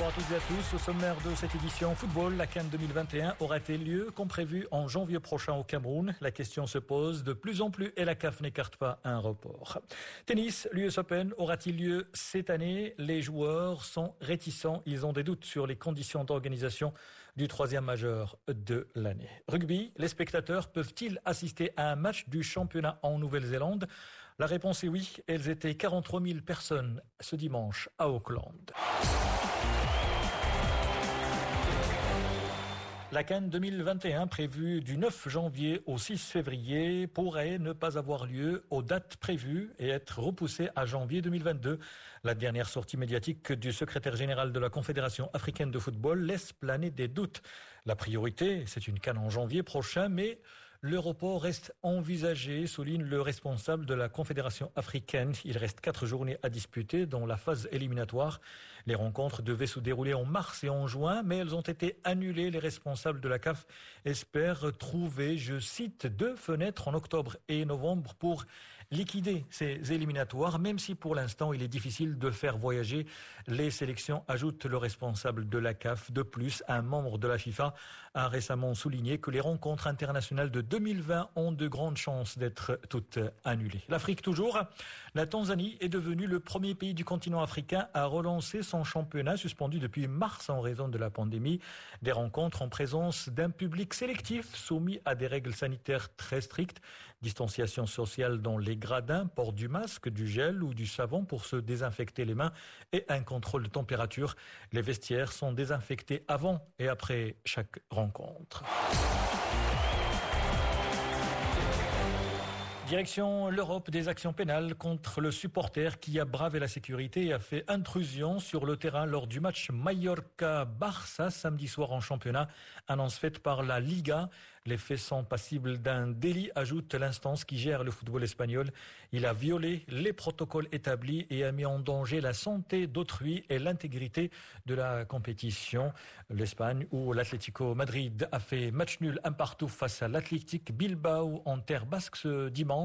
Bonsoir à toutes et à tous. Au sommaire de cette édition football, la Cannes 2021 aura-t-elle lieu comme prévu en janvier prochain au Cameroun La question se pose de plus en plus et la CAF n'écarte pas un report. Tennis, l'US Open aura-t-il lieu cette année Les joueurs sont réticents. Ils ont des doutes sur les conditions d'organisation du troisième majeur de l'année. Rugby, les spectateurs peuvent-ils assister à un match du championnat en Nouvelle-Zélande La réponse est oui. Elles étaient 43 000 personnes ce dimanche à Auckland. La Cannes 2021, prévue du 9 janvier au 6 février, pourrait ne pas avoir lieu aux dates prévues et être repoussée à janvier 2022. La dernière sortie médiatique du secrétaire général de la Confédération africaine de football laisse planer des doutes. La priorité, c'est une Cannes en janvier prochain, mais le report reste envisagé, souligne le responsable de la Confédération africaine. Il reste quatre journées à disputer dans la phase éliminatoire. Les rencontres devaient se dérouler en mars et en juin, mais elles ont été annulées. Les responsables de la CAF espèrent trouver, je cite, deux fenêtres en octobre et novembre pour liquider ces éliminatoires, même si pour l'instant il est difficile de faire voyager les sélections, ajoute le responsable de la CAF. De plus, un membre de la FIFA a récemment souligné que les rencontres internationales de 2020 ont de grandes chances d'être toutes annulées. L'Afrique toujours. La Tanzanie est devenue le premier pays du continent africain à relancer son championnat suspendu depuis mars en raison de la pandémie. Des rencontres en présence d'un public sélectif soumis à des règles sanitaires très strictes, distanciation sociale dans les gradins, port du masque, du gel ou du savon pour se désinfecter les mains et un contrôle de température. Les vestiaires sont désinfectés avant et après chaque rencontre. Direction l'Europe des actions pénales contre le supporter qui a bravé la sécurité et a fait intrusion sur le terrain lors du match Mallorca-Barça samedi soir en championnat. Annonce faite par la Liga. Les faits sont passibles d'un délit, ajoute l'instance qui gère le football espagnol. Il a violé les protocoles établis et a mis en danger la santé d'autrui et l'intégrité de la compétition. L'Espagne où l'Atlético Madrid a fait match nul un partout face à l'Athletic Bilbao en terre basque ce dimanche.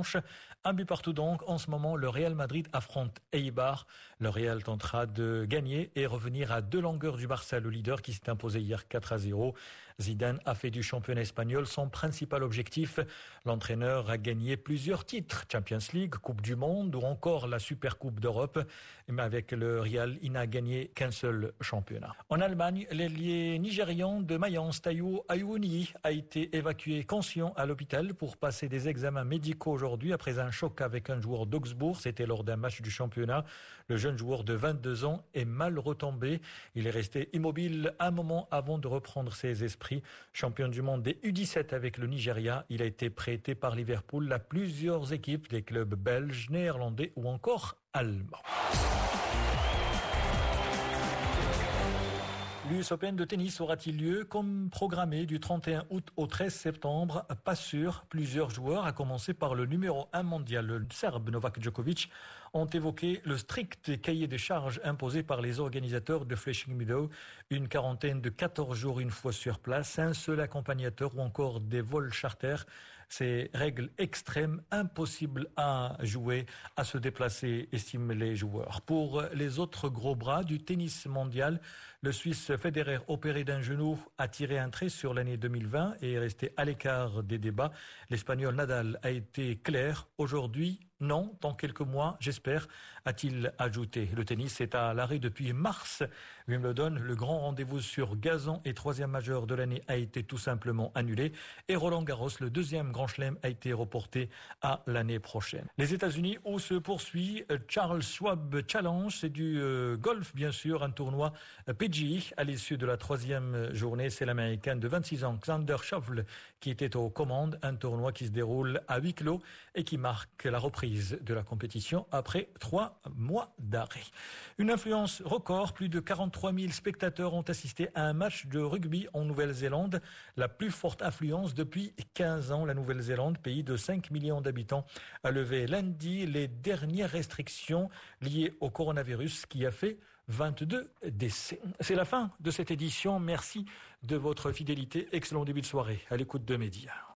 Un but partout donc. En ce moment, le Real Madrid affronte Eibar. Le Real tentera de gagner et revenir à deux longueurs du Barça, le leader qui s'est imposé hier 4 à 0. Zidane a fait du championnat espagnol son principal objectif. L'entraîneur a gagné plusieurs titres, Champions League, Coupe du Monde ou encore la Super Coupe d'Europe. Mais avec le Real, il n'a gagné qu'un seul championnat. En Allemagne, l'ailier nigérian de Mayence, Tayo Ayouni, a été évacué conscient à l'hôpital pour passer des examens médicaux aujourd'hui après un choc avec un joueur d'Augsbourg. C'était lors d'un match du championnat. Le jeune joueur de 22 ans est mal retombé. Il est resté immobile un moment avant de reprendre ses esprits champion du monde des U17 avec le Nigeria. Il a été prêté par Liverpool à plusieurs équipes des clubs belges, néerlandais ou encore allemands. L'US Open de tennis aura-t-il lieu comme programmé du 31 août au 13 septembre? Pas sûr. Plusieurs joueurs, à commencer par le numéro 1 mondial, le Serbe Novak Djokovic, ont évoqué le strict cahier des charges imposé par les organisateurs de Flushing Meadow, une quarantaine de 14 jours une fois sur place, un seul accompagnateur ou encore des vols charters. Ces règles extrêmes, impossibles à jouer, à se déplacer, estiment les joueurs. Pour les autres gros bras du tennis mondial, le Suisse Federer, opéré d'un genou, a tiré un trait sur l'année 2020 et est resté à l'écart des débats. L'Espagnol Nadal a été clair. Aujourd'hui, non, dans quelques mois, j'espère, a-t-il ajouté. Le tennis est à l'arrêt depuis mars. Wimbledon, le grand rendez-vous sur gazon et troisième majeur de l'année, a été tout simplement annulé. Et Roland Garros, le deuxième grand chelem, a été reporté à l'année prochaine. Les États-Unis, où se poursuit Charles Schwab Challenge, c'est du euh, golf, bien sûr, un tournoi PGE. À l'issue de la troisième journée, c'est l'Américain de 26 ans, Xander Schauffele, qui était aux commandes. Un tournoi qui se déroule à huis clos et qui marque la reprise de la compétition après trois mois d'arrêt. Une influence record, plus de 43 000 spectateurs ont assisté à un match de rugby en Nouvelle-Zélande, la plus forte influence depuis 15 ans. La Nouvelle-Zélande, pays de 5 millions d'habitants, a levé lundi les dernières restrictions liées au coronavirus qui a fait 22 décès. C'est la fin de cette édition. Merci de votre fidélité. Excellent début de soirée à l'écoute de Média.